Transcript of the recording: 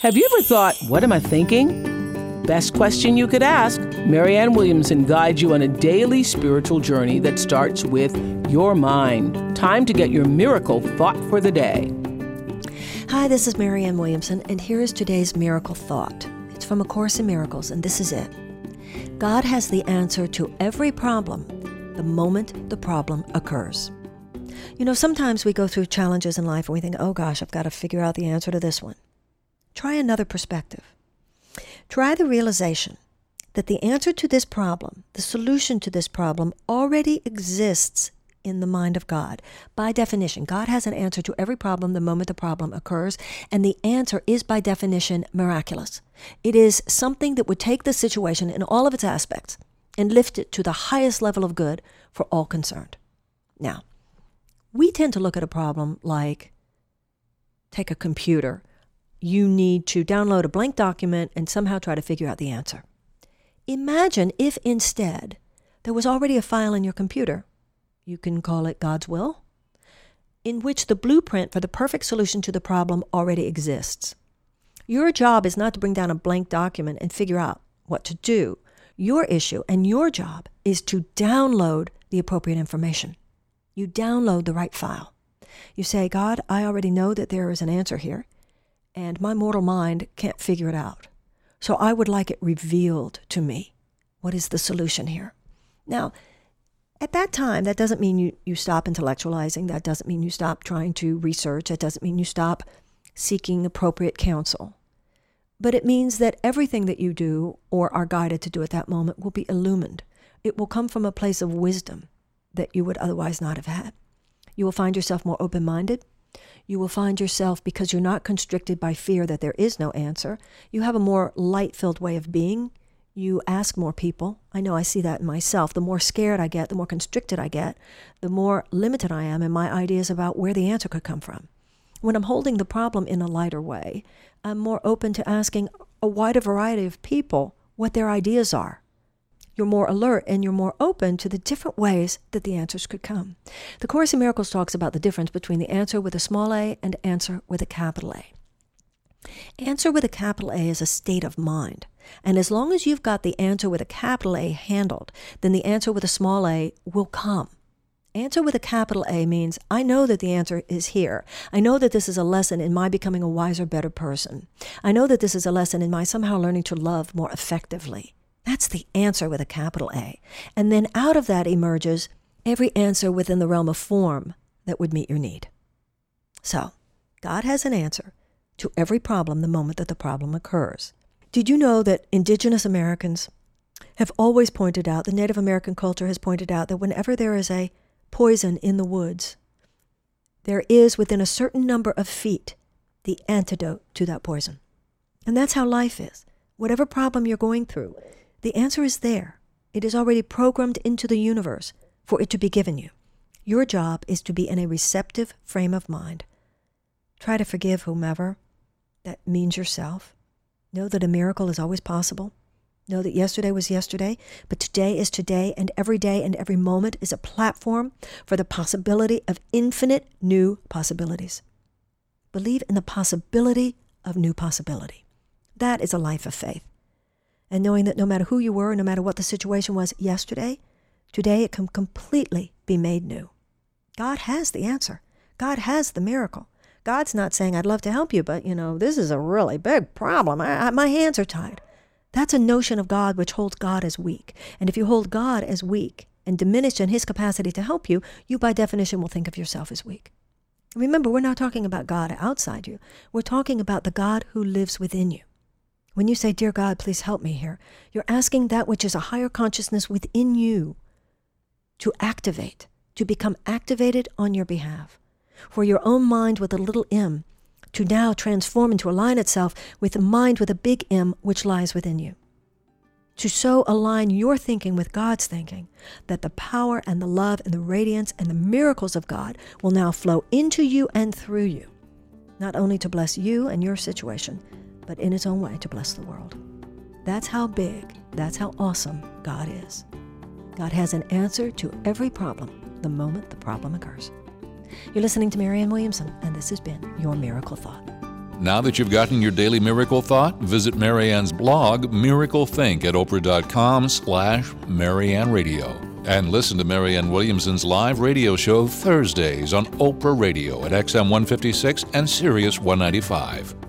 Have you ever thought, what am I thinking? Best question you could ask. Marianne Williamson guides you on a daily spiritual journey that starts with your mind. Time to get your miracle thought for the day. Hi, this is Marianne Williamson, and here is today's miracle thought. It's from A Course in Miracles, and this is it. God has the answer to every problem the moment the problem occurs. You know, sometimes we go through challenges in life and we think, oh gosh, I've got to figure out the answer to this one. Try another perspective. Try the realization that the answer to this problem, the solution to this problem, already exists in the mind of God. By definition, God has an answer to every problem the moment the problem occurs, and the answer is by definition miraculous. It is something that would take the situation in all of its aspects and lift it to the highest level of good for all concerned. Now, we tend to look at a problem like take a computer. You need to download a blank document and somehow try to figure out the answer. Imagine if instead there was already a file in your computer, you can call it God's will, in which the blueprint for the perfect solution to the problem already exists. Your job is not to bring down a blank document and figure out what to do. Your issue and your job is to download the appropriate information. You download the right file. You say, God, I already know that there is an answer here, and my mortal mind can't figure it out. So I would like it revealed to me. What is the solution here? Now, at that time, that doesn't mean you, you stop intellectualizing. That doesn't mean you stop trying to research. That doesn't mean you stop seeking appropriate counsel. But it means that everything that you do or are guided to do at that moment will be illumined. It will come from a place of wisdom that you would otherwise not have had. You will find yourself more open minded. You will find yourself, because you're not constricted by fear that there is no answer, you have a more light filled way of being. You ask more people. I know I see that in myself. The more scared I get, the more constricted I get, the more limited I am in my ideas about where the answer could come from. When I'm holding the problem in a lighter way, I'm more open to asking a wider variety of people what their ideas are you're more alert and you're more open to the different ways that the answers could come. The Course in Miracles talks about the difference between the answer with a small a and answer with a capital A. Answer with a capital A is a state of mind. And as long as you've got the answer with a capital A handled, then the answer with a small a will come. Answer with a capital A means I know that the answer is here. I know that this is a lesson in my becoming a wiser, better person. I know that this is a lesson in my somehow learning to love more effectively. That's the answer with a capital A. And then out of that emerges every answer within the realm of form that would meet your need. So, God has an answer to every problem the moment that the problem occurs. Did you know that indigenous Americans have always pointed out, the Native American culture has pointed out, that whenever there is a poison in the woods, there is within a certain number of feet the antidote to that poison. And that's how life is. Whatever problem you're going through, the answer is there. It is already programmed into the universe for it to be given you. Your job is to be in a receptive frame of mind. Try to forgive whomever. That means yourself. Know that a miracle is always possible. Know that yesterday was yesterday, but today is today, and every day and every moment is a platform for the possibility of infinite new possibilities. Believe in the possibility of new possibility. That is a life of faith and knowing that no matter who you were, no matter what the situation was yesterday, today it can completely be made new. God has the answer. God has the miracle. God's not saying, I'd love to help you, but you know, this is a really big problem. I, I, my hands are tied. That's a notion of God which holds God as weak. And if you hold God as weak and diminished in his capacity to help you, you by definition will think of yourself as weak. Remember, we're not talking about God outside you. We're talking about the God who lives within you. When you say, Dear God, please help me here, you're asking that which is a higher consciousness within you to activate, to become activated on your behalf. For your own mind with a little m to now transform and to align itself with the mind with a big M which lies within you. To so align your thinking with God's thinking that the power and the love and the radiance and the miracles of God will now flow into you and through you, not only to bless you and your situation, but in its own way to bless the world. That's how big, that's how awesome God is. God has an answer to every problem the moment the problem occurs. You're listening to Marianne Williamson, and this has been your Miracle Thought. Now that you've gotten your daily miracle thought, visit Marianne's blog, Miracle Think, at oprah.com slash Marianne Radio. And listen to Marianne Williamson's live radio show Thursdays on Oprah Radio at XM 156 and Sirius 195.